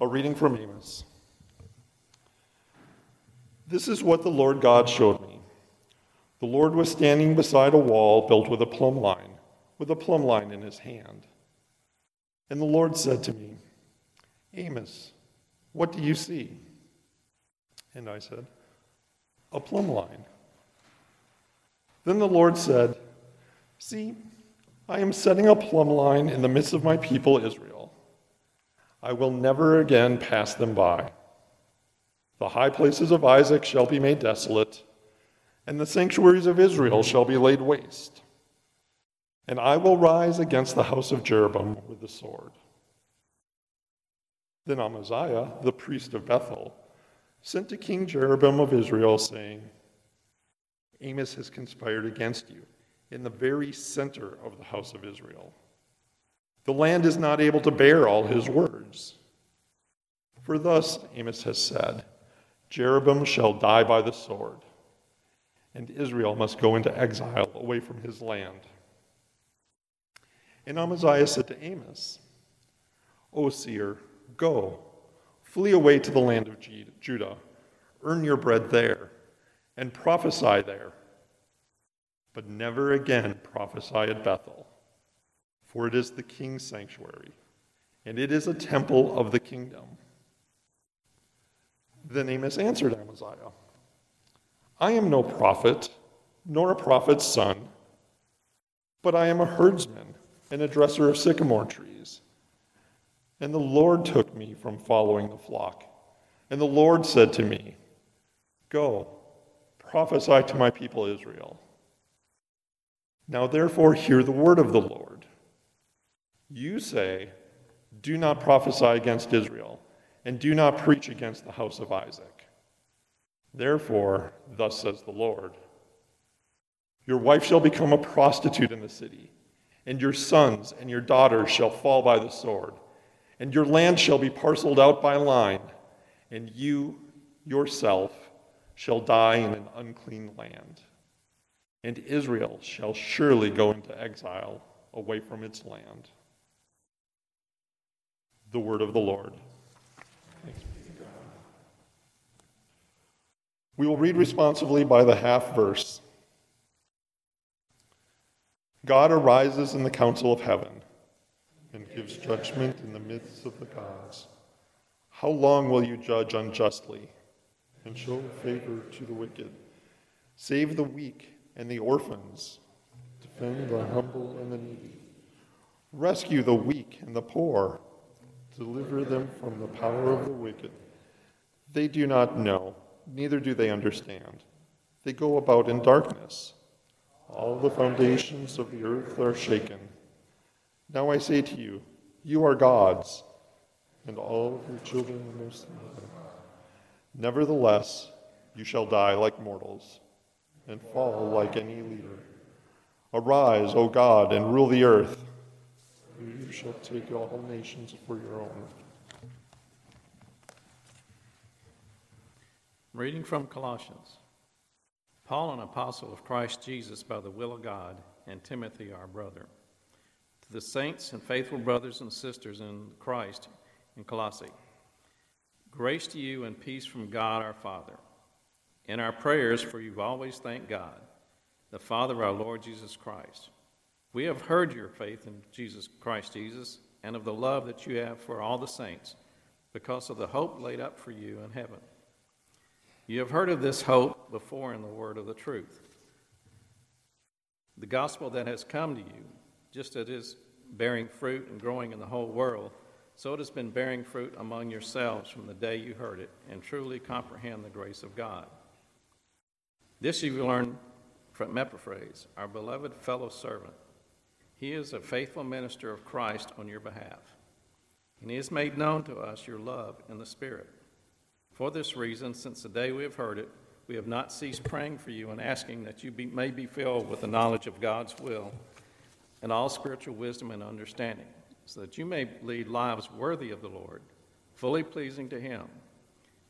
A reading from Amos. This is what the Lord God showed me. The Lord was standing beside a wall built with a plumb line, with a plumb line in his hand. And the Lord said to me, Amos, what do you see? And I said, A plumb line. Then the Lord said, See, I am setting a plumb line in the midst of my people Israel. I will never again pass them by. The high places of Isaac shall be made desolate, and the sanctuaries of Israel shall be laid waste. And I will rise against the house of Jeroboam with the sword. Then Amaziah, the priest of Bethel, sent to King Jeroboam of Israel, saying, Amos has conspired against you in the very center of the house of Israel. The land is not able to bear all his words. For thus Amos has said, Jeroboam shall die by the sword, and Israel must go into exile away from his land. And Amaziah said to Amos, O seer, go, flee away to the land of Judah, earn your bread there, and prophesy there. But never again prophesy at Bethel, for it is the king's sanctuary, and it is a temple of the kingdom. Then Amos answered Amaziah, I am no prophet, nor a prophet's son, but I am a herdsman and a dresser of sycamore trees. And the Lord took me from following the flock. And the Lord said to me, Go, prophesy to my people Israel. Now therefore, hear the word of the Lord. You say, Do not prophesy against Israel and do not preach against the house of Isaac. Therefore, thus says the Lord Your wife shall become a prostitute in the city, and your sons and your daughters shall fall by the sword, and your land shall be parceled out by line, and you yourself shall die in an unclean land. And Israel shall surely go into exile away from its land. The word of the Lord. We will read responsively by the half verse. God arises in the council of heaven and gives judgment in the midst of the gods. How long will you judge unjustly and show favor to the wicked? Save the weak and the orphans, defend the humble and the needy. Rescue the weak and the poor, deliver them from the power of the wicked. They do not know neither do they understand. They go about in darkness. All the foundations of the earth are shaken. Now I say to you, you are gods, and all of your children are most Nevertheless, you shall die like mortals, and fall like any leader. Arise, O God, and rule the earth. You shall take all nations for your own. Reading from Colossians Paul, an apostle of Christ Jesus by the will of God, and Timothy, our brother, to the saints and faithful brothers and sisters in Christ in Colossae, grace to you and peace from God our Father. In our prayers, for you've always thanked God, the Father of our Lord Jesus Christ. We have heard your faith in Jesus Christ Jesus and of the love that you have for all the saints because of the hope laid up for you in heaven. You have heard of this hope before in the word of the truth. The gospel that has come to you, just as it is bearing fruit and growing in the whole world, so it has been bearing fruit among yourselves from the day you heard it and truly comprehend the grace of God. This you have learned from Epaphras, our beloved fellow servant. He is a faithful minister of Christ on your behalf, and he has made known to us your love in the Spirit. For this reason, since the day we have heard it, we have not ceased praying for you and asking that you be, may be filled with the knowledge of God's will and all spiritual wisdom and understanding, so that you may lead lives worthy of the Lord, fully pleasing to Him,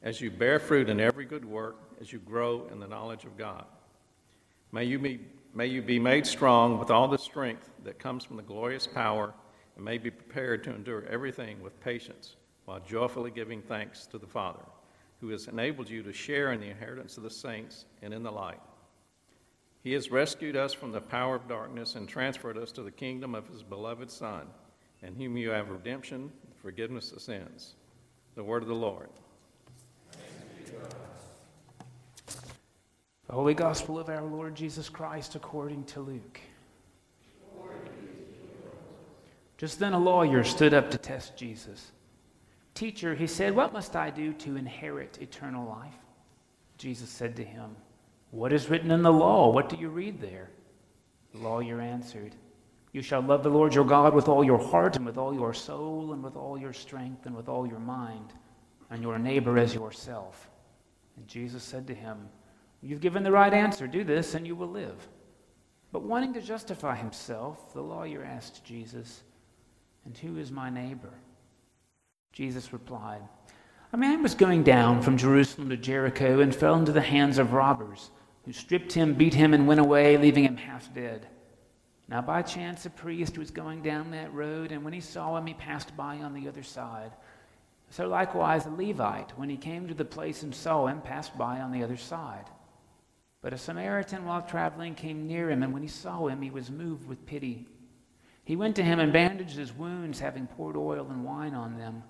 as you bear fruit in every good work, as you grow in the knowledge of God. May you be, may you be made strong with all the strength that comes from the glorious power, and may be prepared to endure everything with patience while joyfully giving thanks to the Father, who has enabled you to share in the inheritance of the saints and in the light. He has rescued us from the power of darkness and transferred us to the kingdom of his beloved Son, in whom you have redemption, forgiveness of sins. The word of the Lord. The Holy Gospel of our Lord Jesus Christ according to Luke. Just then a lawyer stood up to test Jesus. Teacher, he said, What must I do to inherit eternal life? Jesus said to him, What is written in the law? What do you read there? The lawyer answered, You shall love the Lord your God with all your heart and with all your soul and with all your strength and with all your mind, and your neighbor as yourself. And Jesus said to him, You've given the right answer. Do this and you will live. But wanting to justify himself, the lawyer asked Jesus, And who is my neighbor? Jesus replied, A man was going down from Jerusalem to Jericho and fell into the hands of robbers, who stripped him, beat him, and went away, leaving him half dead. Now, by chance, a priest was going down that road, and when he saw him, he passed by on the other side. So, likewise, a Levite, when he came to the place and saw him, passed by on the other side. But a Samaritan, while traveling, came near him, and when he saw him, he was moved with pity. He went to him and bandaged his wounds, having poured oil and wine on them.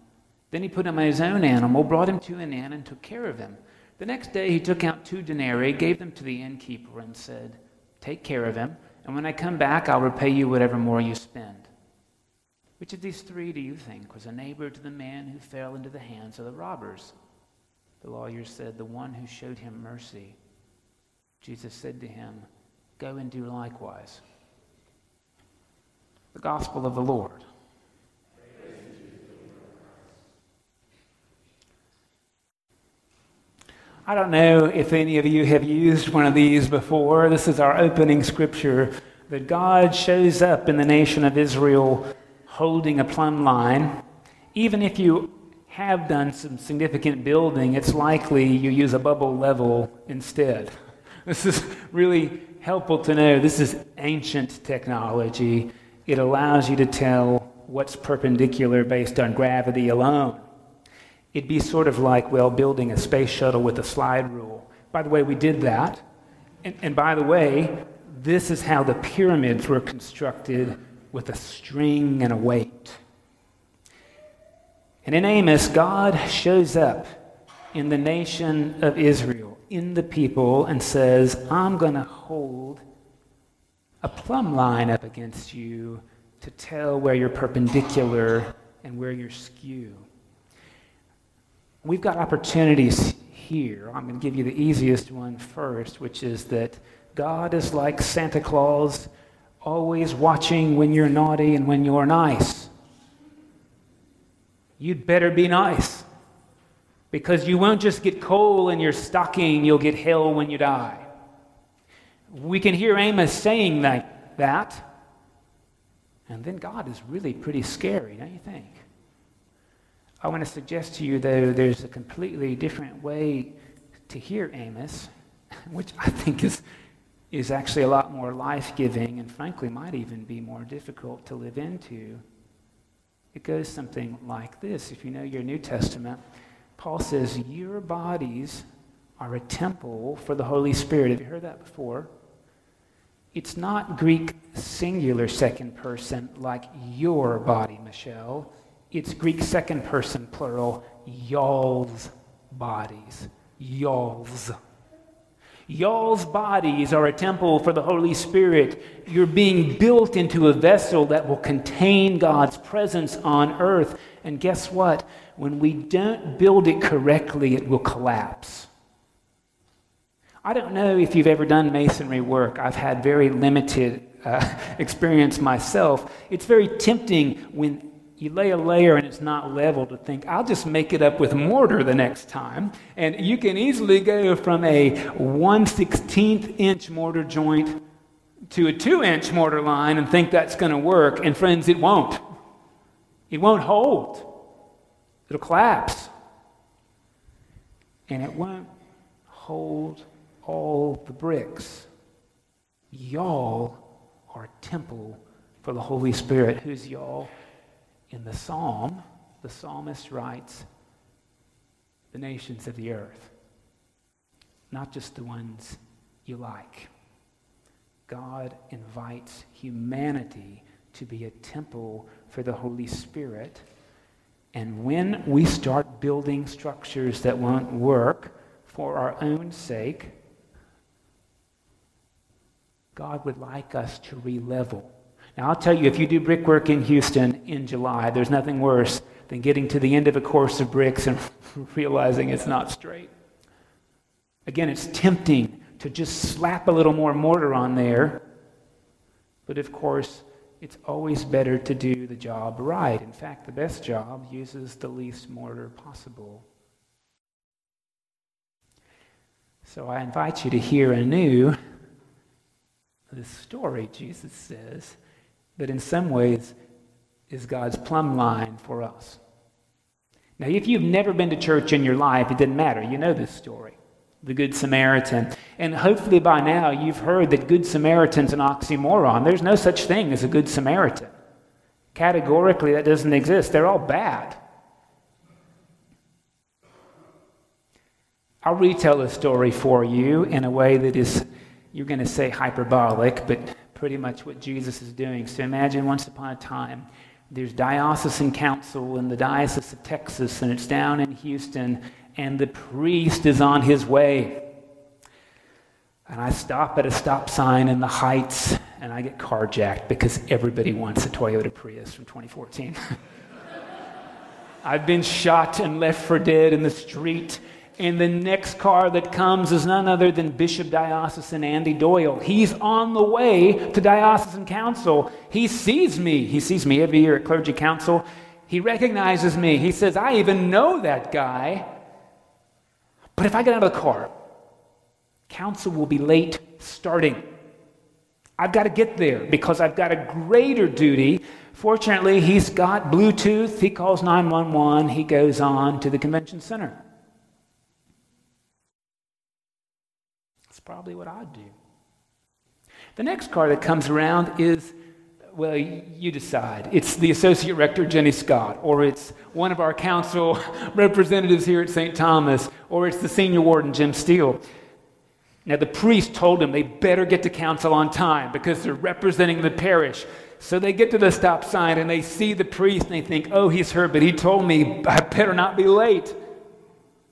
Then he put him on his own animal, brought him to an inn, and took care of him. The next day he took out two denarii, gave them to the innkeeper, and said, Take care of him, and when I come back, I'll repay you whatever more you spend. Which of these three do you think was a neighbor to the man who fell into the hands of the robbers? The lawyer said, The one who showed him mercy. Jesus said to him, Go and do likewise. The Gospel of the Lord. I don't know if any of you have used one of these before. This is our opening scripture that God shows up in the nation of Israel holding a plumb line. Even if you have done some significant building, it's likely you use a bubble level instead. This is really helpful to know. This is ancient technology. It allows you to tell what's perpendicular based on gravity alone. It'd be sort of like, well, building a space shuttle with a slide rule. By the way, we did that. And, and by the way, this is how the pyramids were constructed with a string and a weight. And in Amos, God shows up in the nation of Israel, in the people, and says, I'm going to hold a plumb line up against you to tell where you're perpendicular and where you're skew. We've got opportunities here. I'm going to give you the easiest one first, which is that God is like Santa Claus, always watching when you're naughty and when you're nice. You'd better be nice. Because you won't just get coal in your stocking, you'll get hell when you die. We can hear Amos saying that, that. And then God is really pretty scary, don't you think? I want to suggest to you, though, there's a completely different way to hear Amos, which I think is, is actually a lot more life giving and, frankly, might even be more difficult to live into. It goes something like this. If you know your New Testament, Paul says, Your bodies are a temple for the Holy Spirit. Have you heard that before? It's not Greek singular second person like your body, Michelle. It's Greek second person plural, y'all's bodies. Y'all's. Y'all's bodies are a temple for the Holy Spirit. You're being built into a vessel that will contain God's presence on earth. And guess what? When we don't build it correctly, it will collapse. I don't know if you've ever done masonry work. I've had very limited uh, experience myself. It's very tempting when you lay a layer and it's not level to think, I'll just make it up with mortar the next time. And you can easily go from a 1 16th inch mortar joint to a 2 inch mortar line and think that's going to work. And friends, it won't. It won't hold, it'll collapse. And it won't hold all the bricks. Y'all are a temple for the Holy Spirit. Who's y'all? in the psalm, the psalmist writes, the nations of the earth, not just the ones you like. God invites humanity to be a temple for the Holy Spirit. And when we start building structures that won't work for our own sake, God would like us to relevel. Now, I'll tell you, if you do brickwork in Houston in July, there's nothing worse than getting to the end of a course of bricks and realizing it's not straight. Again, it's tempting to just slap a little more mortar on there, but of course, it's always better to do the job right. In fact, the best job uses the least mortar possible. So I invite you to hear anew this story, Jesus says, that in some ways is God's plumb line for us. Now, if you've never been to church in your life, it doesn't matter. You know this story the Good Samaritan. And hopefully by now you've heard that Good Samaritan's an oxymoron. There's no such thing as a Good Samaritan. Categorically, that doesn't exist. They're all bad. I'll retell a story for you in a way that is, you're going to say hyperbolic, but pretty much what Jesus is doing. So imagine once upon a time, there's diocesan council in the Diocese of Texas, and it's down in Houston, and the priest is on his way. And I stop at a stop sign in the Heights, and I get carjacked because everybody wants a Toyota Prius from 2014. I've been shot and left for dead in the street and the next car that comes is none other than Bishop Diocesan Andy Doyle. He's on the way to Diocesan Council. He sees me. He sees me every year at Clergy Council. He recognizes me. He says, I even know that guy. But if I get out of the car, council will be late starting. I've got to get there because I've got a greater duty. Fortunately, he's got Bluetooth. He calls 911. He goes on to the convention center. That's probably what I'd do. The next car that comes around is, well, you decide. It's the Associate Rector, Jenny Scott, or it's one of our council representatives here at St. Thomas, or it's the Senior Warden, Jim Steele. Now, the priest told them they better get to council on time because they're representing the parish. So they get to the stop sign and they see the priest and they think, oh, he's her, but he told me I better not be late.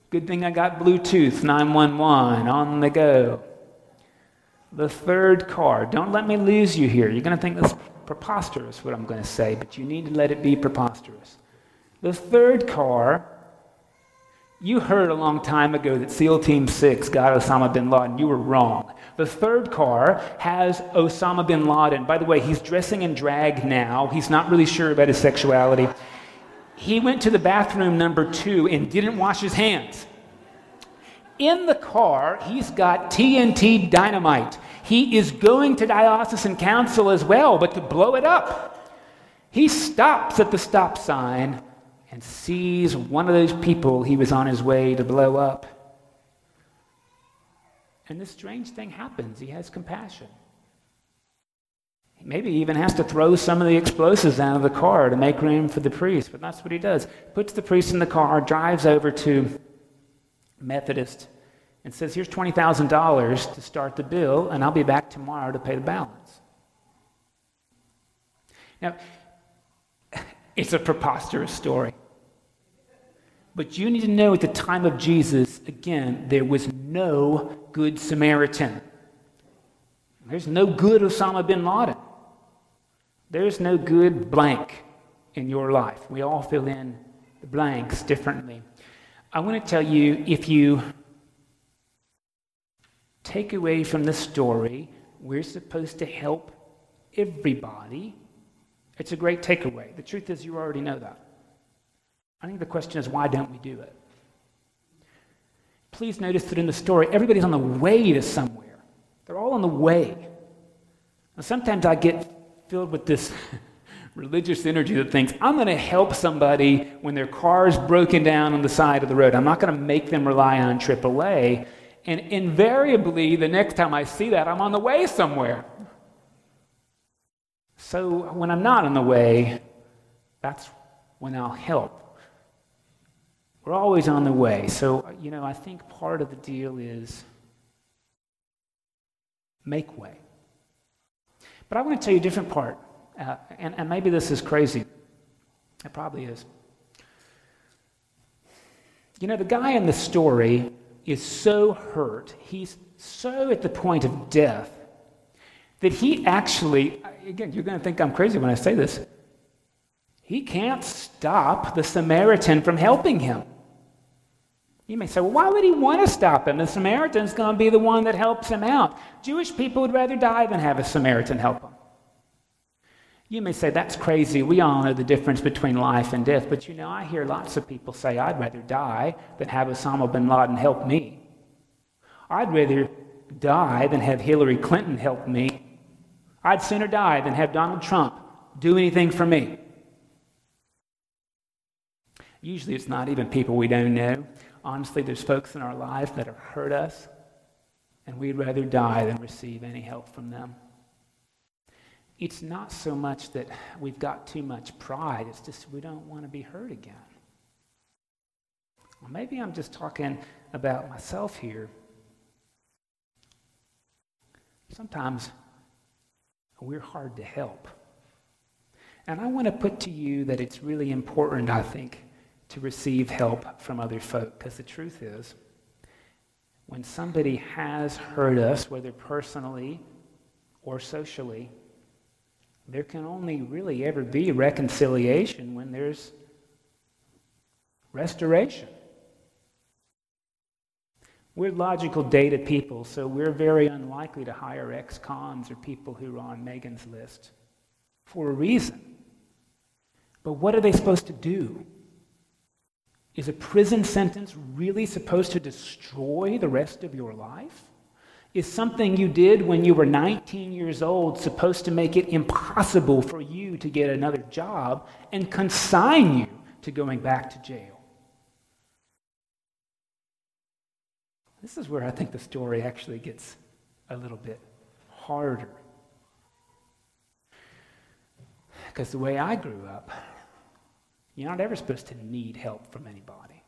Good thing I got Bluetooth 911 on the go. The third car, don't let me lose you here. You're going to think that's preposterous what I'm going to say, but you need to let it be preposterous. The third car, you heard a long time ago that SEAL Team 6 got Osama bin Laden. You were wrong. The third car has Osama bin Laden. By the way, he's dressing in drag now. He's not really sure about his sexuality he went to the bathroom number two and didn't wash his hands. In the car, he's got TNT dynamite. He is going to diocesan council as well, but to blow it up. He stops at the stop sign and sees one of those people he was on his way to blow up. And this strange thing happens. He has compassion. Maybe he even has to throw some of the explosives out of the car to make room for the priest, but that's what he does. Puts the priest in the car, drives over to Methodist, and says, Here's $20,000 to start the bill, and I'll be back tomorrow to pay the balance. Now, it's a preposterous story. But you need to know at the time of Jesus, again, there was no good Samaritan. There's no good Osama bin Laden. There's no good blank in your life. We all fill in the blanks differently. I want to tell you if you take away from the story, we're supposed to help everybody. It's a great takeaway. The truth is, you already know that. I think the question is, why don't we do it? Please notice that in the story, everybody's on the way to somewhere. They're all on the way. Sometimes I get filled with this religious energy that thinks, I'm going to help somebody when their car's broken down on the side of the road. I'm not going to make them rely on AAA. And invariably, the next time I see that, I'm on the way somewhere. So when I'm not on the way, that's when I'll help. We're always on the way. So, you know, I think part of the deal is make way. But I want to tell you a different part. Uh, and, and maybe this is crazy. It probably is. You know, the guy in the story is so hurt, he's so at the point of death, that he actually, again, you're going to think I'm crazy when I say this, he can't stop the Samaritan from helping him. You may say, well, why would he want to stop him? The Samaritan's going to be the one that helps him out. Jewish people would rather die than have a Samaritan help them. You may say, that's crazy. We all know the difference between life and death. But you know, I hear lots of people say, I'd rather die than have Osama bin Laden help me. I'd rather die than have Hillary Clinton help me. I'd sooner die than have Donald Trump do anything for me. Usually it's not even people we don't know. Honestly, there's folks in our life that have hurt us, and we'd rather die than receive any help from them. It's not so much that we've got too much pride, it's just we don't want to be hurt again. Well, maybe I'm just talking about myself here. Sometimes we're hard to help. And I want to put to you that it's really important, I think, to receive help from other folk. Because the truth is, when somebody has hurt us, whether personally or socially, there can only really ever be reconciliation when there's restoration. We're logical data people, so we're very unlikely to hire ex cons or people who are on Megan's list for a reason. But what are they supposed to do? Is a prison sentence really supposed to destroy the rest of your life? Is something you did when you were 19 years old supposed to make it impossible for you to get another job and consign you to going back to jail? This is where I think the story actually gets a little bit harder. Because the way I grew up, you're not ever supposed to need help from anybody.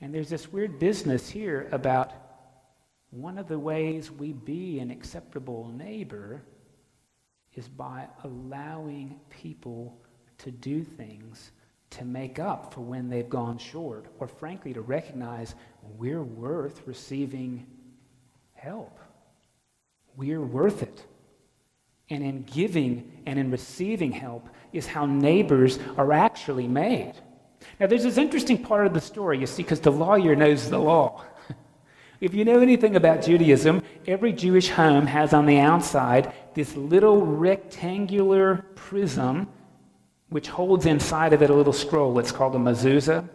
And there's this weird business here about one of the ways we be an acceptable neighbor is by allowing people to do things to make up for when they've gone short, or frankly, to recognize we're worth receiving help. We're worth it. And in giving and in receiving help is how neighbors are actually made. Now, there's this interesting part of the story, you see, because the lawyer knows the law. if you know anything about Judaism, every Jewish home has on the outside this little rectangular prism which holds inside of it a little scroll. It's called a mezuzah.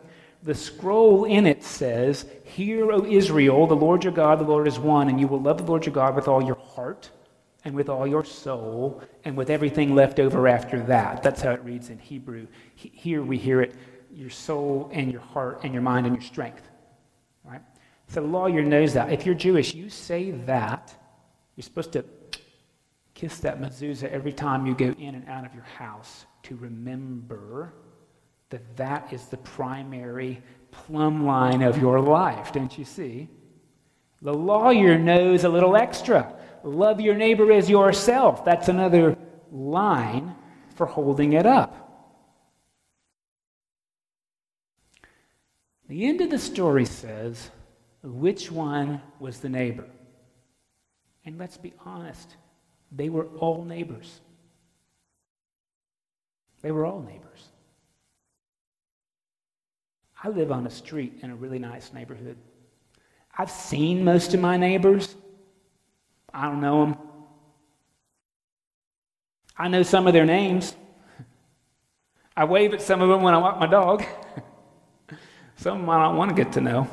The scroll in it says, Hear, O Israel, the Lord your God, the Lord is one, and you will love the Lord your God with all your heart and with all your soul and with everything left over after that. That's how it reads in Hebrew. Here we hear it your soul and your heart and your mind and your strength. Right? So the lawyer knows that. If you're Jewish, you say that. You're supposed to kiss that mezuzah every time you go in and out of your house to remember that that is the primary plumb line of your life, don't you see? The lawyer knows a little extra. Love your neighbor as yourself. That's another line for holding it up. The end of the story says, which one was the neighbor? And let's be honest, they were all neighbors. They were all neighbors. I live on a street in a really nice neighborhood. I've seen most of my neighbors. I don't know them. I know some of their names. I wave at some of them when I walk my dog. some of them I don't want to get to know.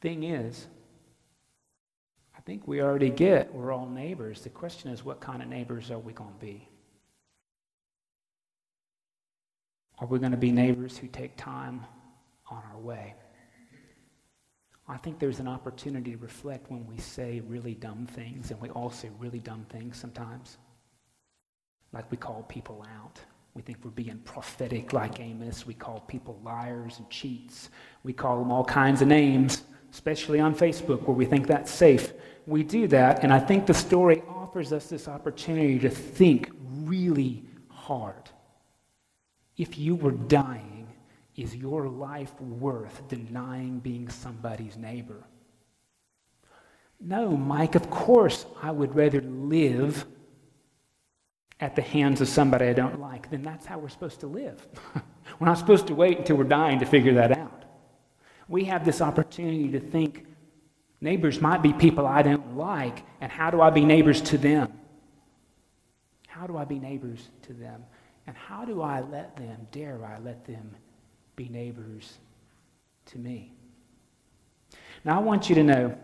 Thing is, I think we already get we're all neighbors. The question is, what kind of neighbors are we going to be? Are we going to be neighbors who take time on our way? I think there's an opportunity to reflect when we say really dumb things, and we all say really dumb things sometimes. like we call people out. We think we're being prophetic like Amos. We call people liars and cheats. We call them all kinds of names, especially on Facebook where we think that's safe. We do that, and I think the story offers us this opportunity to think really hard. If you were dying, is your life worth denying being somebody's neighbor? No, Mike, of course I would rather live at the hands of somebody I don't like, then that's how we're supposed to live. we're not supposed to wait until we're dying to figure that out. We have this opportunity to think neighbors might be people I don't like, and how do I be neighbors to them? How do I be neighbors to them? And how do I let them, dare I let them be neighbors to me? Now, I want you to know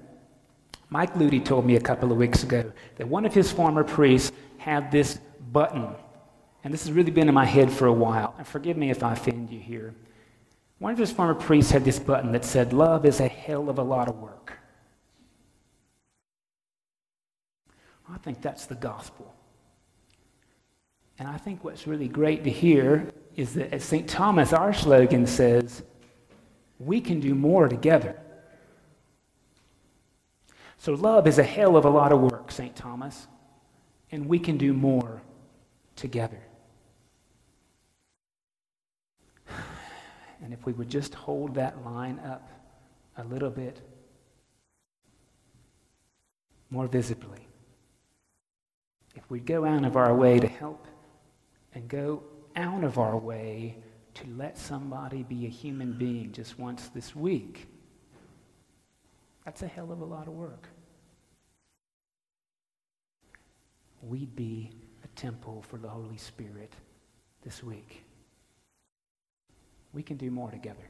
Mike Ludy told me a couple of weeks ago that one of his former priests had this button, and this has really been in my head for a while. And forgive me if I offend you here. One of his former priests had this button that said, Love is a hell of a lot of work. I think that's the gospel. And I think what's really great to hear is that as St. Thomas, our slogan says, we can do more together. So, love is a hell of a lot of work, St. Thomas, and we can do more together. And if we would just hold that line up a little bit more visibly, if we go out of our way to help and go out of our way to let somebody be a human being just once this week, that's a hell of a lot of work. We'd be a temple for the Holy Spirit this week. We can do more together.